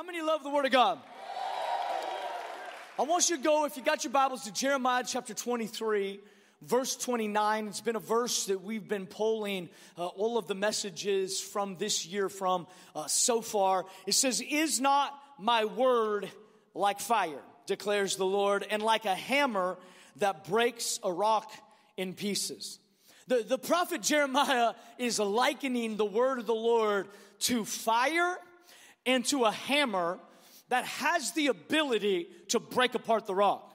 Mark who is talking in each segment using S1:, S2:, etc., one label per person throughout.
S1: How many love the Word of God? I want you to go, if you got your Bibles, to Jeremiah chapter 23, verse 29. It's been a verse that we've been polling uh, all of the messages from this year from uh, so far. It says, Is not my word like fire, declares the Lord, and like a hammer that breaks a rock in pieces. The, the prophet Jeremiah is likening the word of the Lord to fire and to a hammer that has the ability to break apart the rock.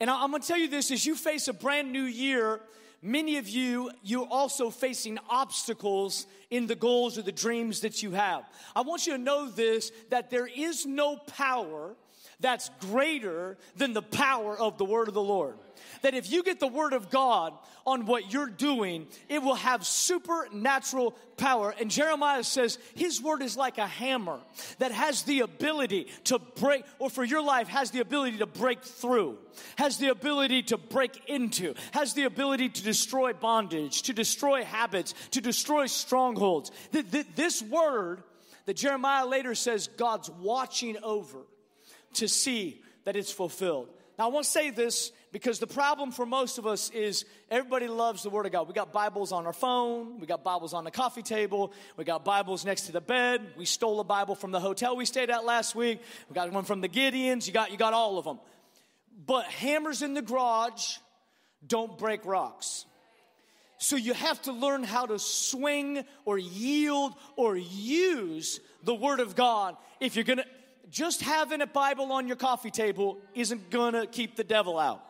S1: And I'm gonna tell you this as you face a brand new year, many of you, you're also facing obstacles in the goals or the dreams that you have. I want you to know this that there is no power that's greater than the power of the word of the Lord that if you get the word of God on what you're doing, it will have supernatural power. And Jeremiah says his word is like a hammer that has the ability to break, or for your life, has the ability to break through, has the ability to break into, has the ability to destroy bondage, to destroy habits, to destroy strongholds. This word that Jeremiah later says God's watching over to see that it's fulfilled. Now, I want to say this because the problem for most of us is everybody loves the Word of God. We got Bibles on our phone, we got Bibles on the coffee table, we got Bibles next to the bed. We stole a Bible from the hotel we stayed at last week. We got one from the Gideons. You got, you got all of them. But hammers in the garage don't break rocks. So you have to learn how to swing or yield or use the Word of God if you're gonna just having a Bible on your coffee table isn't gonna keep the devil out.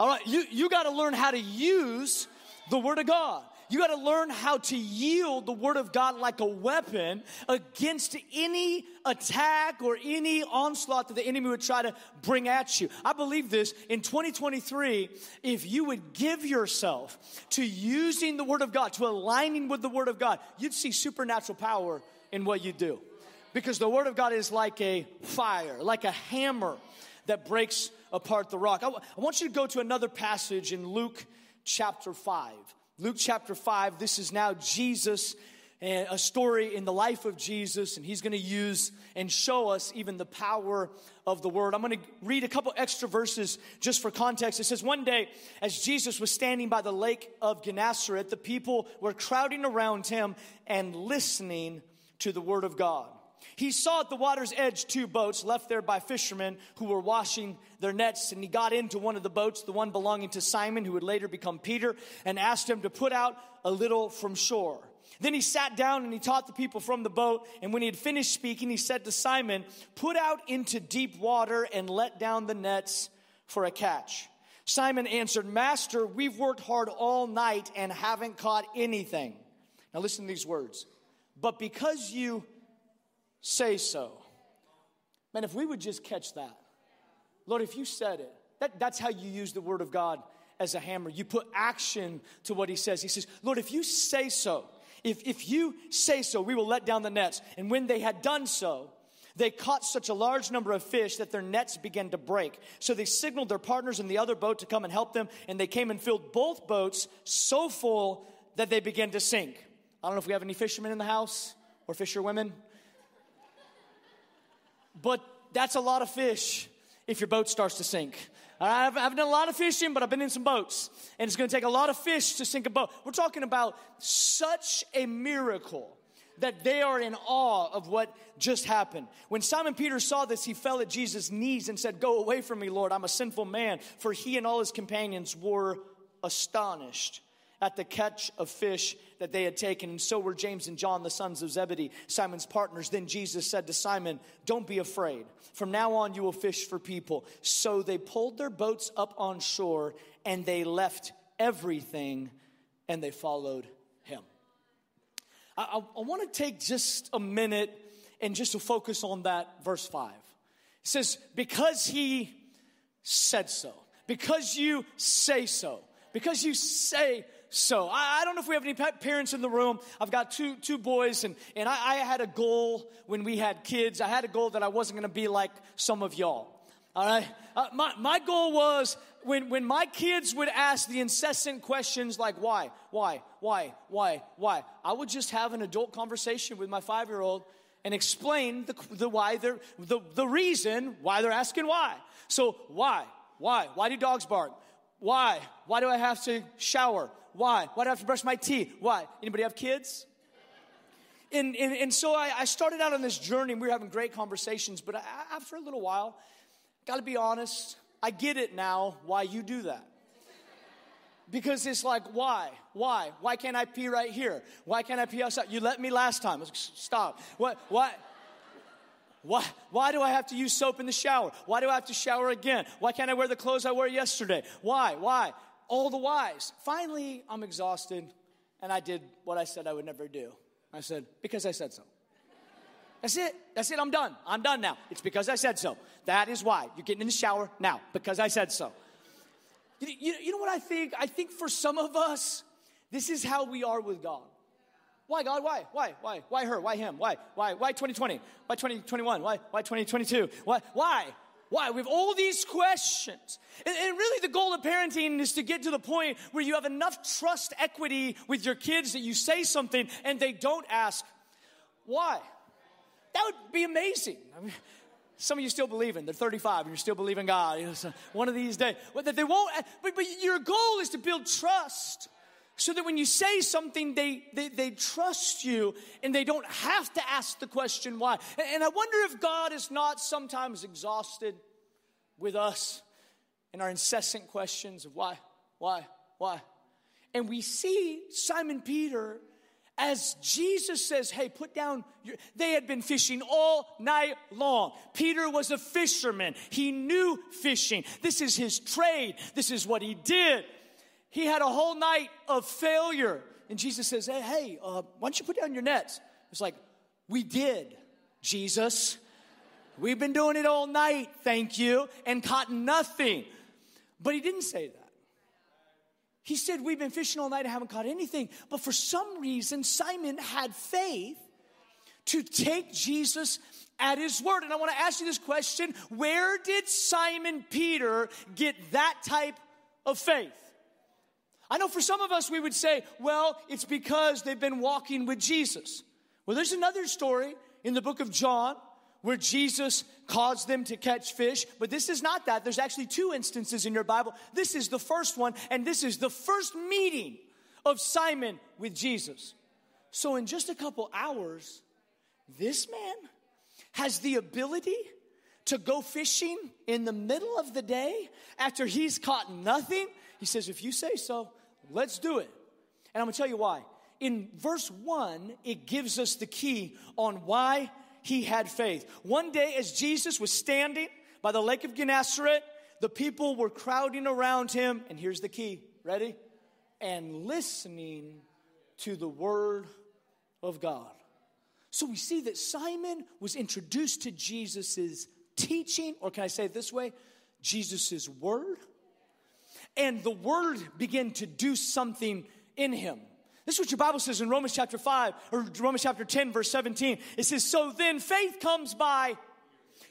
S1: All right, you, you gotta learn how to use the Word of God. You got to learn how to yield the Word of God like a weapon against any attack or any onslaught that the enemy would try to bring at you. I believe this in 2023, if you would give yourself to using the Word of God, to aligning with the Word of God, you'd see supernatural power in what you do because the Word of God is like a fire, like a hammer that breaks apart the rock. I, w- I want you to go to another passage in Luke chapter 5. Luke chapter 5, this is now Jesus, eh, a story in the life of Jesus, and he's going to use and show us even the power of the word. I'm going to read a couple extra verses just for context. It says, One day, as Jesus was standing by the lake of Gennesaret, the people were crowding around him and listening to the word of God. He saw at the water's edge two boats left there by fishermen who were washing their nets, and he got into one of the boats, the one belonging to Simon, who would later become Peter, and asked him to put out a little from shore. Then he sat down and he taught the people from the boat. And when he had finished speaking, he said to Simon, Put out into deep water and let down the nets for a catch. Simon answered, Master, we've worked hard all night and haven't caught anything. Now listen to these words. But because you say so. Man, if we would just catch that. Lord, if you said it, that, that's how you use the word of God as a hammer. You put action to what he says. He says, Lord, if you say so, if, if you say so, we will let down the nets. And when they had done so, they caught such a large number of fish that their nets began to break. So they signaled their partners in the other boat to come and help them, and they came and filled both boats so full that they began to sink. I don't know if we have any fishermen in the house or fisherwomen. But that's a lot of fish if your boat starts to sink. I've, I've done a lot of fishing, but I've been in some boats. And it's going to take a lot of fish to sink a boat. We're talking about such a miracle that they are in awe of what just happened. When Simon Peter saw this, he fell at Jesus' knees and said, Go away from me, Lord, I'm a sinful man. For he and all his companions were astonished at the catch of fish that they had taken, and so were James and John, the sons of Zebedee, Simon's partners. Then Jesus said to Simon, Don't be afraid. From now on, you will fish for people. So they pulled their boats up on shore, and they left everything and they followed him. I, I, I want to take just a minute and just to focus on that verse 5. It says, Because he said so, because you say so, because you say so. I, I, don't know if we have any parents in the room. I've got two, two boys, and, and I, I had a goal when we had kids. I had a goal that I wasn't going to be like some of y'all. All right? Uh, my, my goal was when, when my kids would ask the incessant questions like, why, why, why, why, why, I would just have an adult conversation with my five year old and explain the, the why they're the, the reason why they're asking why. So why? Why? Why do dogs bark? Why? Why do I have to shower? Why? Why do I have to brush my teeth? Why? Anybody have kids? And, and, and so I, I started out on this journey and we were having great conversations, but I, after a little while, gotta be honest, I get it now why you do that. Because it's like, why? Why? Why can't I pee right here? Why can't I pee outside? You let me last time. Stop. What? Why? Why, why do I have to use soap in the shower? Why do I have to shower again? Why can't I wear the clothes I wore yesterday? Why? Why? All the whys. Finally, I'm exhausted, and I did what I said I would never do. I said, because I said so. That's it. That's it. I'm done. I'm done now. It's because I said so. That is why. You're getting in the shower now, because I said so. You, you, you know what I think? I think for some of us, this is how we are with God. Why, God? Why? Why? Why? Why her? Why him? Why? Why? Why 2020? Why 2021? Why? Why 2022? Why? Why? Why? We have all these questions. And, and, really, the goal of parenting is to get to the point where you have enough trust equity with your kids that you say something and they don't ask, why? That would be amazing. I mean, some of you still believe in. They're 35 and you're still believing God. You know, so one of these days. But they won't. But, but your goal is to build trust so that when you say something, they, they, they trust you and they don't have to ask the question why. And, and I wonder if God is not sometimes exhausted with us and our incessant questions of why, why, why. And we see Simon Peter as Jesus says, Hey, put down your, they had been fishing all night long. Peter was a fisherman. He knew fishing. This is his trade. This is what he did. He had a whole night of failure. And Jesus says, Hey, hey, uh, why don't you put down your nets? It's like, We did, Jesus. We've been doing it all night, thank you, and caught nothing. But he didn't say that. He said, We've been fishing all night and haven't caught anything. But for some reason, Simon had faith to take Jesus at his word. And I want to ask you this question Where did Simon Peter get that type of faith? I know for some of us we would say, well, it's because they've been walking with Jesus. Well, there's another story in the book of John where Jesus caused them to catch fish, but this is not that. There's actually two instances in your Bible. This is the first one, and this is the first meeting of Simon with Jesus. So, in just a couple hours, this man has the ability to go fishing in the middle of the day after he's caught nothing. He says, If you say so, Let's do it. And I'm gonna tell you why. In verse 1, it gives us the key on why he had faith. One day, as Jesus was standing by the lake of Gennesaret, the people were crowding around him, and here's the key ready? And listening to the word of God. So we see that Simon was introduced to Jesus' teaching, or can I say it this way? Jesus' word and the word began to do something in him. This is what your Bible says in Romans chapter 5 or Romans chapter 10, verse 17. It says, So then faith comes by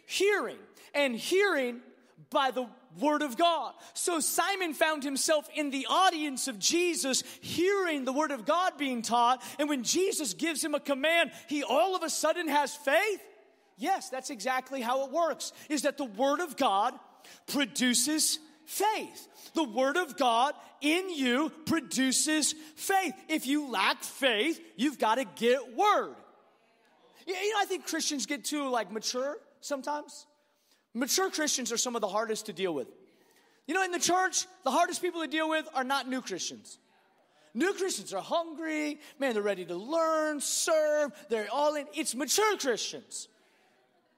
S1: hearing, and hearing by the word of God. So Simon found himself in the audience of Jesus, hearing the word of God being taught. And when Jesus gives him a command, he all of a sudden has faith. Yes, that's exactly how it works, is that the word of God produces faith. The Word of God in you produces faith. If you lack faith, you've got to get Word. You know, I think Christians get too like mature sometimes. Mature Christians are some of the hardest to deal with. You know, in the church, the hardest people to deal with are not new Christians. New Christians are hungry, man, they're ready to learn, serve, they're all in. It's mature Christians.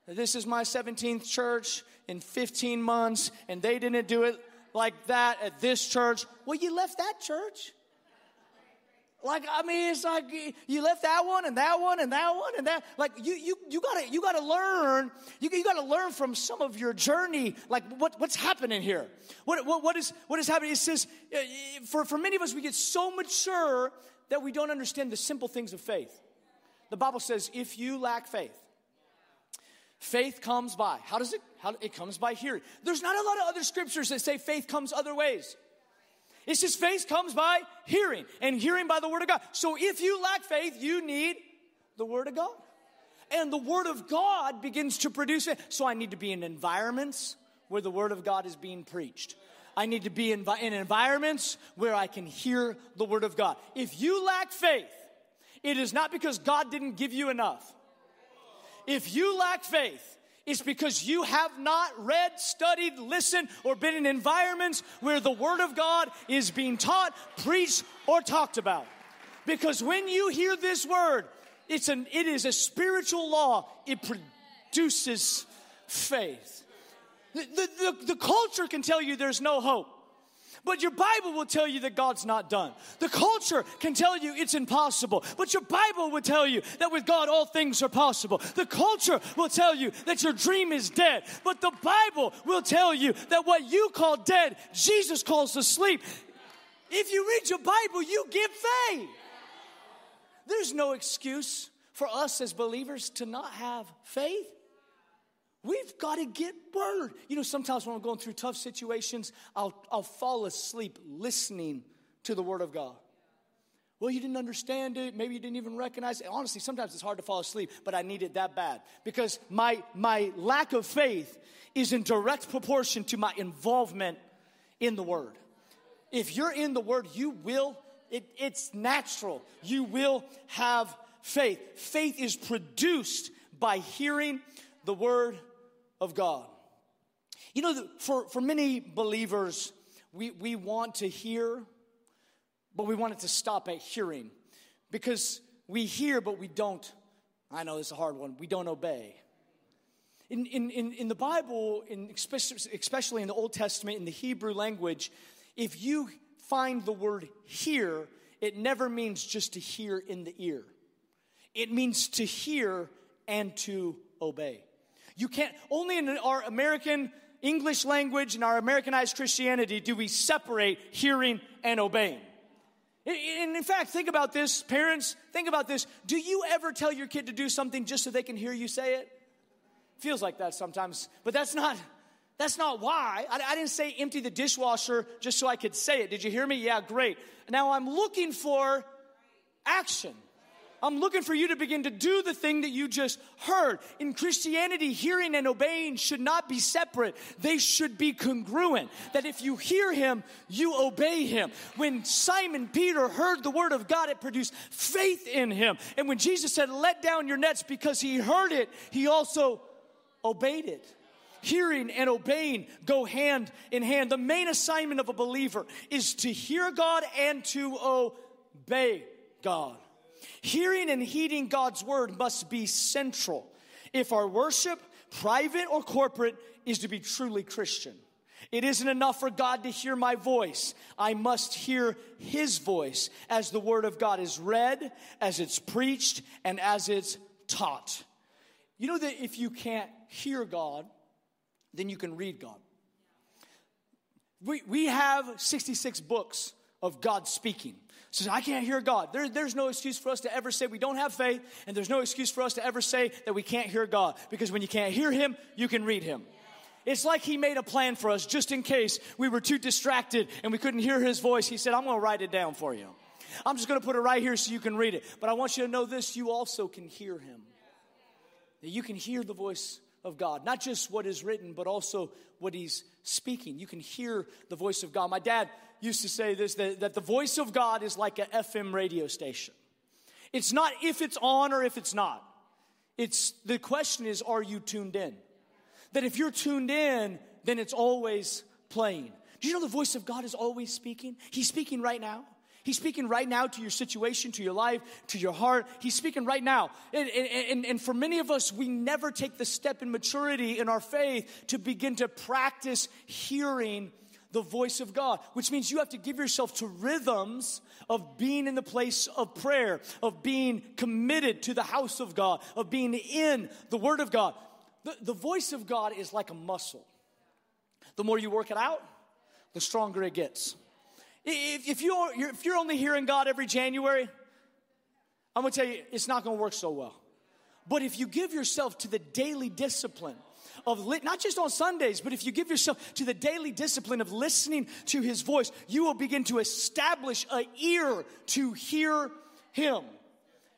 S1: This is my 17th church in 15 months, and they didn't do it like that at this church. Well, you left that church. Like, I mean, it's like you left that one and that one and that one and that. Like, you, you, you gotta, you gotta learn, you, you gotta learn from some of your journey, like what, what's happening here. What, what, what is, what is happening? It says, uh, for, for many of us, we get so mature that we don't understand the simple things of faith. The Bible says, if you lack faith, Faith comes by. How does it? How, it comes by hearing. There's not a lot of other scriptures that say faith comes other ways. It says faith comes by hearing, and hearing by the word of God. So if you lack faith, you need the word of God. And the Word of God begins to produce it. So I need to be in environments where the Word of God is being preached. I need to be in, in environments where I can hear the Word of God. If you lack faith, it is not because God didn't give you enough. If you lack faith, it's because you have not read, studied, listened, or been in environments where the Word of God is being taught, preached, or talked about. Because when you hear this word, it's an, it is a spiritual law. It produces faith. The, the, the, the culture can tell you there's no hope. But your Bible will tell you that God's not done. The culture can tell you it's impossible. But your Bible will tell you that with God all things are possible. The culture will tell you that your dream is dead. But the Bible will tell you that what you call dead, Jesus calls asleep. If you read your Bible, you get faith. There's no excuse for us as believers to not have faith. We've got to get word. You know, sometimes when I'm going through tough situations, I'll, I'll fall asleep listening to the word of God. Well, you didn't understand it. Maybe you didn't even recognize it. Honestly, sometimes it's hard to fall asleep, but I need it that bad because my, my lack of faith is in direct proportion to my involvement in the word. If you're in the word, you will, it, it's natural. You will have faith. Faith is produced by hearing the word of God. You know, for, for many believers, we, we want to hear, but we want it to stop at hearing because we hear, but we don't. I know this is a hard one. We don't obey. In, in, in, in the Bible, in, especially in the Old Testament, in the Hebrew language, if you find the word hear, it never means just to hear in the ear. It means to hear and to obey. You can't, only in our American English language and our Americanized Christianity do we separate hearing and obeying. And in fact, think about this, parents, think about this. Do you ever tell your kid to do something just so they can hear you say it? Feels like that sometimes, but that's not. That's not why. I, I didn't say empty the dishwasher just so I could say it. Did you hear me? Yeah, great. Now I'm looking for action. I'm looking for you to begin to do the thing that you just heard. In Christianity, hearing and obeying should not be separate. They should be congruent. That if you hear him, you obey him. When Simon Peter heard the word of God, it produced faith in him. And when Jesus said, let down your nets because he heard it, he also obeyed it. Hearing and obeying go hand in hand. The main assignment of a believer is to hear God and to obey God. Hearing and heeding God's word must be central if our worship, private or corporate, is to be truly Christian. It isn't enough for God to hear my voice. I must hear His voice as the Word of God is read, as it's preached, and as it's taught. You know that if you can't hear God, then you can read God. We, we have 66 books of God speaking says, I can't hear God. There, there's no excuse for us to ever say we don't have faith, and there's no excuse for us to ever say that we can't hear God. Because when you can't hear Him, you can read Him. It's like He made a plan for us just in case we were too distracted and we couldn't hear His voice. He said, I'm going to write it down for you. I'm just going to put it right here so you can read it. But I want you to know this you also can hear Him. That you can hear the voice of God, not just what is written, but also what He's speaking. You can hear the voice of God. My dad used to say this that, that the voice of God is like an FM radio station. It's not if it's on or if it's not. It's the question is, are you tuned in? That if you're tuned in, then it's always playing. Do you know the voice of God is always speaking? He's speaking right now. He's speaking right now to your situation, to your life, to your heart. He's speaking right now. And, and, and, for many of us, we never take the step in maturity in our faith to begin to practice hearing the voice of God, which means you have to give yourself to rhythms of being in the place of prayer, of being committed to the house of God, of being in the Word of God. The, the voice of God is like a muscle. The more you work it out, the stronger it gets. If, if, you're, if you're only hearing God every January, I'm gonna tell you, it's not gonna work so well. But if you give yourself to the daily discipline of li- not just on Sundays, but if you give yourself to the daily discipline of listening to his voice, you will begin to establish an ear to hear him.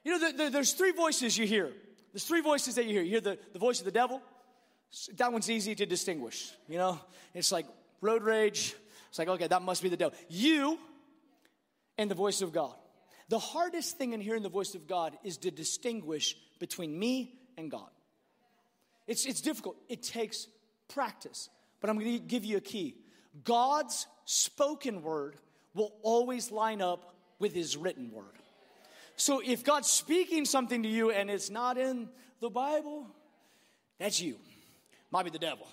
S1: You know, the, the, there's three voices you hear There's three voices that you hear. You hear the, the voice of the devil. That one's easy to distinguish. You know, it's like road rage. It's like, okay, that must be the devil. You and the voice of God. The hardest thing in hearing the voice of God is to distinguish between me and God. It's, it's difficult, it takes practice. But I'm going to give you a key God's spoken word will always line up with his written word. So if God's speaking something to you and it's not in the Bible, that's you. Might be the devil.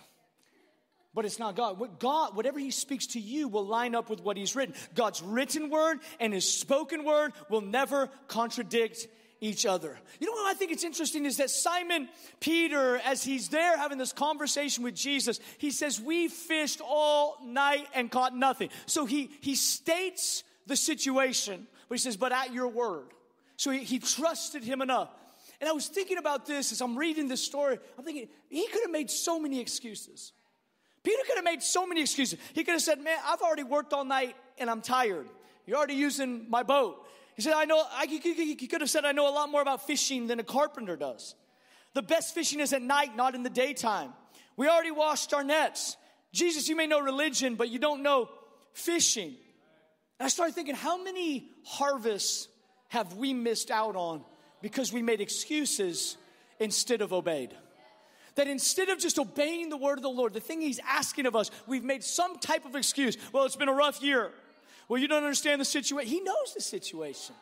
S1: But it's not God. What God, whatever He speaks to you will line up with what He's written. God's written word and His spoken word will never contradict each other. You know what I think it's interesting is that Simon Peter, as he's there having this conversation with Jesus, he says, We fished all night and caught nothing. So he, he states the situation, but he says, But at your word. So he, he trusted him enough. And I was thinking about this as I'm reading this story. I'm thinking, he could have made so many excuses. Peter could have made so many excuses. He could have said, Man, I've already worked all night and I'm tired. You're already using my boat. He said, I know, I, could have said, I know a lot more about fishing than a carpenter does. The best fishing is at night, not in the daytime. We already washed our nets. Jesus, you may know religion, but you don't know fishing. And I started thinking, how many harvests have we missed out on because we made excuses instead of obeyed? That instead of just obeying the word of the Lord, the thing He's asking of us, we've made some type of excuse. Well, it's been a rough year. Well, you don't understand the situation. He knows the situation.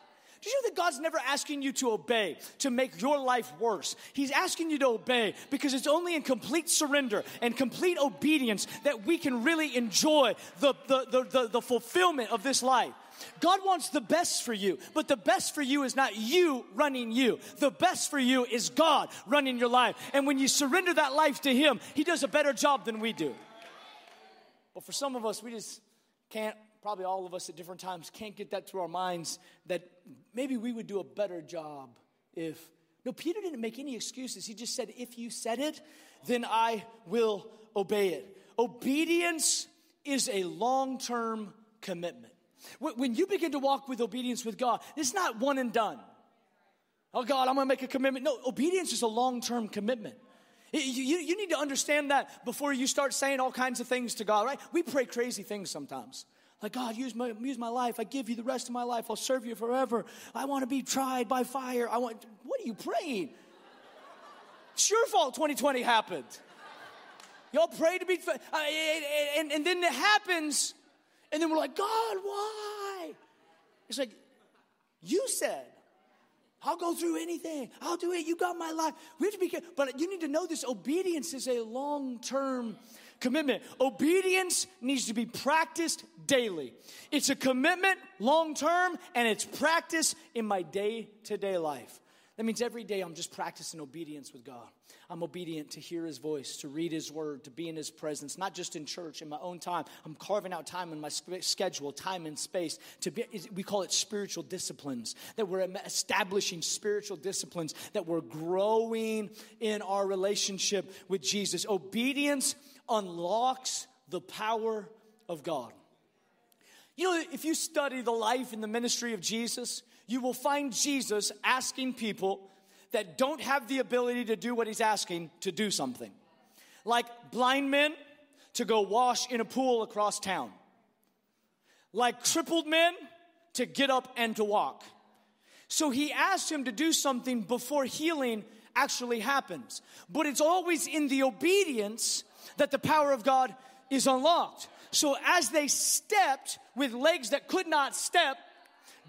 S1: Do you know that God's never asking you to obey to make your life worse? He's asking you to obey because it's only in complete surrender and complete obedience that we can really enjoy the, the, the, the, the fulfillment of this life. God wants the best for you, but the best for you is not you running you. The best for you is God running your life. And when you surrender that life to Him, He does a better job than we do. But for some of us, we just can't probably all of us at different times can't get that through our minds that maybe we would do a better job if. No, Peter didn't make any excuses. He just said, If you said it, then I will obey it. Obedience is a long term commitment. When you begin to walk with obedience with God, it's not one and done. Oh, God, I'm gonna make a commitment. No, obedience is a long term commitment. You, you, you, need to understand that before you start saying all kinds of things to God, right? We pray crazy things sometimes. Like, God, use my, use my life. I give you the rest of my life. I'll serve you forever. I want to be tried by fire. I want, what are you praying? It's your fault 2020 happened. Y'all pray to be, uh, and, and then it happens, and then we're like, God, why? It's like, you said, I'll go through anything. I'll do it. You got my life. We have to be careful. But you need to know this obedience is a long term commitment. Obedience needs to be practiced daily. It's a commitment long term and it's practice in my day to day life. That means every day I'm just practicing obedience with God. I'm obedient to hear His voice, to read His word, to be in His presence, not just in church, in my own time. I'm carving out time in my schedule, time and space. To be, we call it spiritual disciplines, that we're establishing spiritual disciplines, that we're growing in our relationship with Jesus. Obedience unlocks the power of God. You know, if you study the life and the ministry of Jesus, you will find Jesus asking people that don't have the ability to do what he's asking to do something. Like blind men to go wash in a pool across town. Like crippled men to get up and to walk. So he asked him to do something before healing actually happens. But it's always in the obedience that the power of God is unlocked. So as they stepped with legs that could not step,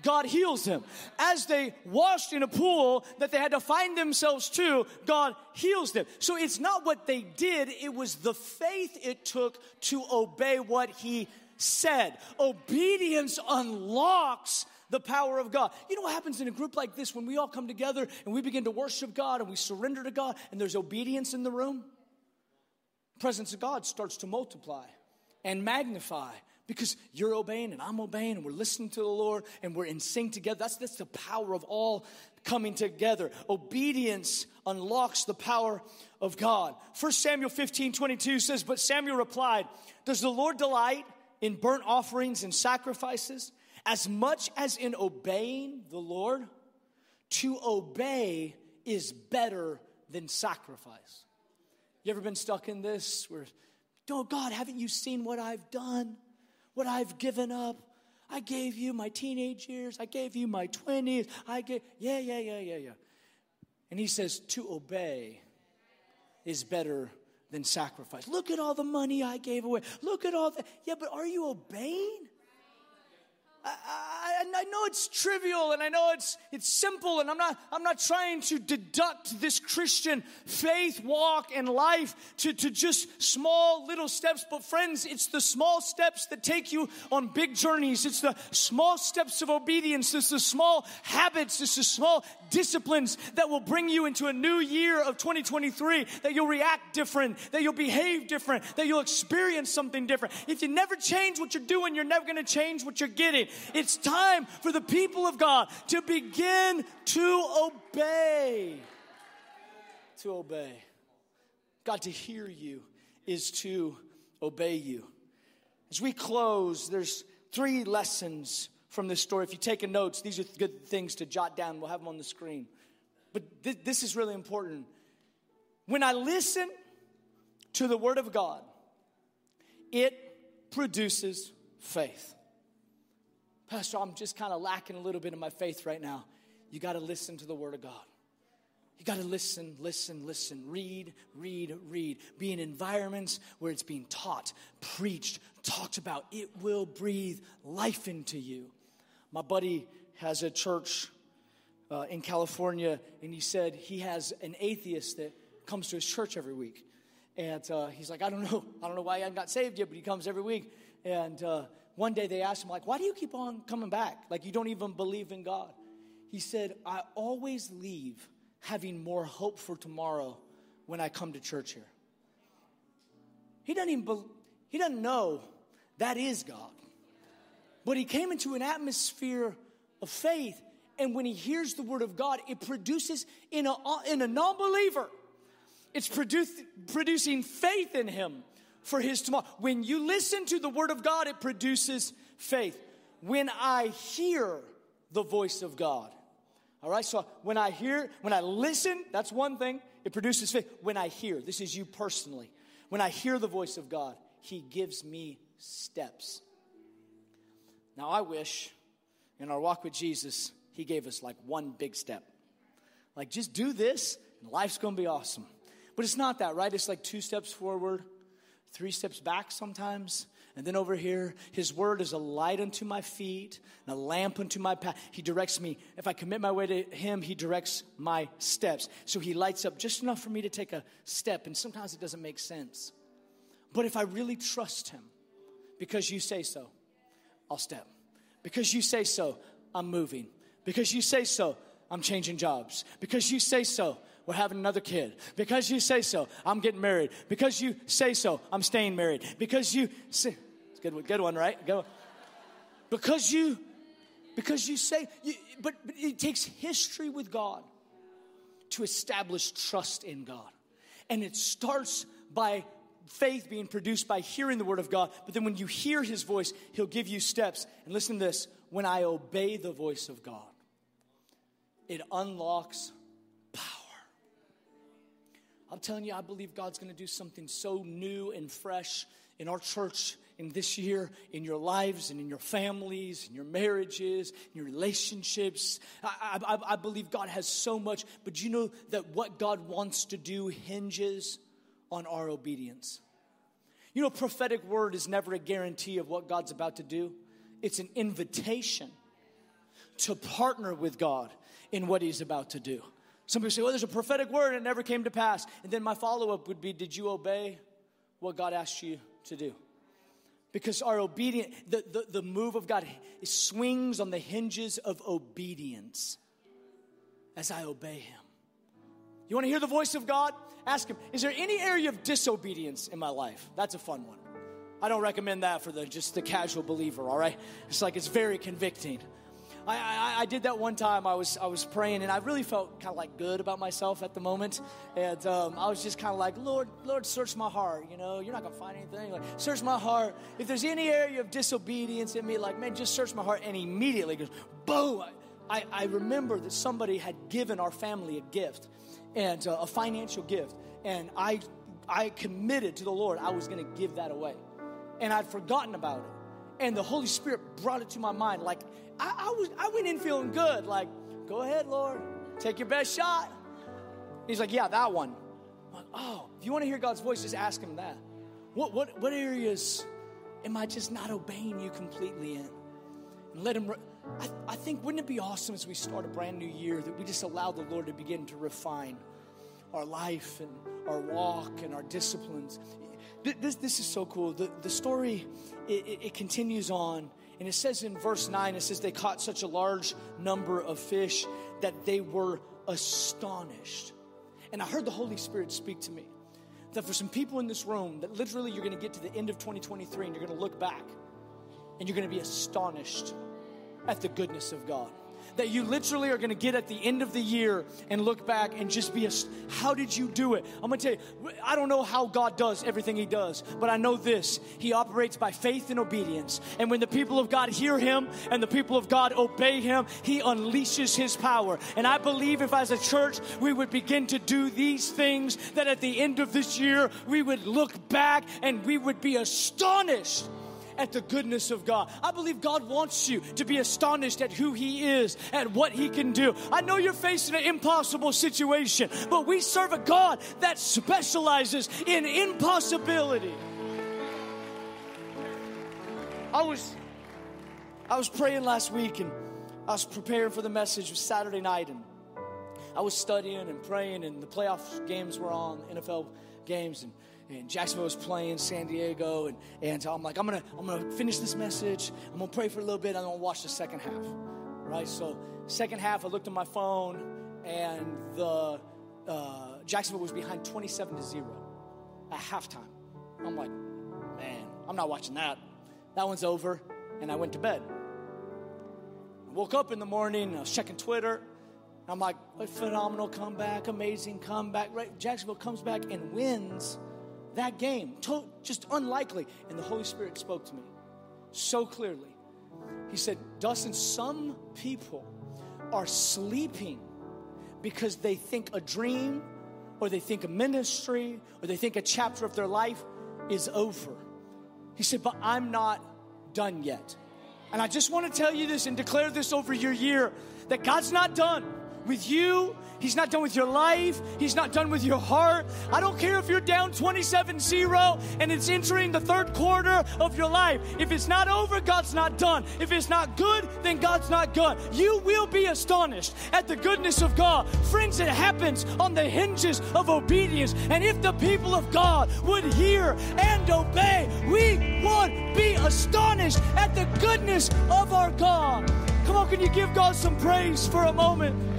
S1: God heals them. As they washed in a pool that they had to find themselves to, God heals them. So it's not what they did, it was the faith it took to obey what He said. Obedience unlocks the power of God. You know what happens in a group like this when we all come together and we begin to worship God and we surrender to God and there's obedience in the room? Presence of God starts to multiply and magnify because you're obeying and I'm obeying and we're listening to the Lord and we're in sync together. That's, that's the power of all coming together. Obedience unlocks the power of God. 1 Samuel 15 22 says, But Samuel replied, Does the Lord delight in burnt offerings and sacrifices as much as in obeying the Lord? To obey is better than sacrifice. You ever been stuck in this where, oh God, haven't you seen what I've done? What I've given up? I gave you my teenage years. I gave you my 20s. I gave, yeah, yeah, yeah, yeah, yeah. And he says, to obey is better than sacrifice. Look at all the money I gave away. Look at all that. Yeah, but are you obeying? I, I, I, know it's trivial and I know it's, it's simple, and I'm not, I'm not trying to deduct this Christian faith walk and life to, to just small little steps. But, friends, it's the small steps that take you on big journeys. It's the small steps of obedience. It's the small habits. It's the small disciplines that will bring you into a new year of 2023, that you'll react different, that you'll behave different, that you'll experience something different. If you never change what you're doing, you're never going to change what you're getting. It's time for the people of God to begin to obey. To obey. God, to hear you is to obey you. As we close, there's three lessons from this story. If you're taking notes, these are good things to jot down. We'll have them on the screen. But th- this is really important. When I listen to the Word of God, it produces faith. Pastor, I'm just kind of lacking a little bit of my faith right now. You got to listen to the Word of God. You got to listen, listen, listen, read, read, read. Be in environments where it's being taught, preached, talked about. It will breathe life into you. My buddy has a church uh, in California, and he said he has an atheist that comes to his church every week. And uh, he's like, I don't know, I don't know why I haven't got saved yet, but he comes every week. And uh, one day they asked him, like, why do you keep on coming back? Like, you don't even believe in God. He said, I always leave having more hope for tomorrow when I come to church here. He doesn't even, be- he doesn't know that is God. But he came into an atmosphere of faith, and when he hears the word of God, it produces in a, in a non believer, it's produce, producing faith in him for his tomorrow. When you listen to the word of God, it produces faith. When I hear the voice of God, all right, so when I hear, when I listen, that's one thing, it produces faith. When I hear, this is you personally, when I hear the voice of God, he gives me steps. Now, I wish in our walk with Jesus, he gave us like one big step. Like, just do this, and life's gonna be awesome. But it's not that, right? It's like two steps forward, three steps back sometimes. And then over here, his word is a light unto my feet and a lamp unto my path. He directs me. If I commit my way to him, he directs my steps. So he lights up just enough for me to take a step. And sometimes it doesn't make sense. But if I really trust him, because you say so, I'll step. Because you say so, I'm moving. Because you say so, I'm changing jobs. Because you say so, we're having another kid. Because you say so, I'm getting married. Because you say so, I'm staying married. Because you say, it's good, one, good one, right? Go. Because you, because you say, you, but, but it takes history with God to establish trust in God. And it starts by faith being produced by hearing the word of God. But then when you hear his voice, he'll give you steps. And listen to this when I obey the voice of God, it unlocks power. I'm telling you, I believe God's going to do something so new and fresh in our church in this year, in your lives and in your families, in your marriages, in your relationships. I, I, I believe God has so much, but you know that what God wants to do hinges on our obedience. You know, prophetic word is never a guarantee of what God's about to do, it's an invitation to partner with God in what He's about to do. Some people say, well, there's a prophetic word and it never came to pass. And then my follow up would be, did you obey what God asked you to do? Because our obedience, the, the, the move of God swings on the hinges of obedience as I obey Him. You want to hear the voice of God? Ask Him, is there any area of disobedience in my life? That's a fun one. I don't recommend that for the just the casual believer, all right? It's like it's very convicting. I, I, I, did that one time. I was, I was praying and I really felt kind of like good about myself at the moment. And um, I was just kind of like, Lord, Lord, search my heart. You know, you're not to find anything. Like, search my heart. If there's any area of disobedience in me, like, man, just search my heart. And immediately goes, boom. I, I remember that somebody had given our family a gift and uh, a financial gift. And I, I committed to the Lord I was going to give that away. And I'd forgotten about it. And the Holy Spirit brought it to my mind. Like, I, I, was, I went in feeling good. Like, go ahead, Lord, take your best shot. He's like, yeah, that one. Like, oh, if you want to hear God's voice, just ask Him that. What, what, what areas am I just not obeying you completely in? And let Him. Re- I, I think, wouldn't it be awesome as we start a brand new year that we just allow the Lord to begin to refine our life and our walk and our disciplines? This, this is so cool. The, the story, it, it, continues on. And it says in verse 9, it says they caught such a large number of fish that they were astonished. And I heard the Holy Spirit speak to me that for some people in this room, that literally you're going to get to the end of 2023 and you're going to look back and you're going to be astonished at the goodness of God. That you literally are going to get at the end of the year and look back and just be a, how did you do it? I'm going to tell you, I don't know how God does everything He does, but I know this He operates by faith and obedience. And when the people of God hear Him and the people of God obey Him, He unleashes His power. And I believe if as a church we would begin to do these things, that at the end of this year we would look back and we would be astonished at the goodness of God. I believe God wants you to be astonished at who He is, at what He can do. I know you're facing an impossible situation, but we serve a God that specializes in impossibility. I was I was praying last week and I was preparing for the message. Was Saturday night and I was studying and praying and the playoff games were on, NFL games and and Jacksonville was playing San Diego, and, and I'm like, I'm gonna, I'm gonna finish this message. I'm gonna pray for a little bit. I'm gonna watch the second half, right? So, second half, I looked at my phone, and the uh, Jacksonville was behind 27 to zero at halftime. I'm like, man, I'm not watching that. That one's over, and I went to bed. I woke up in the morning. I was checking Twitter. I'm like, a phenomenal comeback, amazing comeback. Right? Jacksonville comes back and wins that game. To- just unlikely. And the Holy Spirit spoke to me so clearly. He said, Dustin, some people are sleeping because they think a dream or they think a ministry or they think a chapter of their life is over. He said, But I'm not done yet. And I just want to tell you this and declare this over your year that God's not done with you He's not done with your life. He's not done with your heart. I don't care if you're down 27 0 and it's entering the third quarter of your life. If it's not over, God's not done. If it's not good, then God's not good. You will be astonished at the goodness of God. Friends, it happens on the hinges of obedience. And if the people of God would hear and obey, we would be astonished at the goodness of our God. Come on, can you give God some praise for a moment?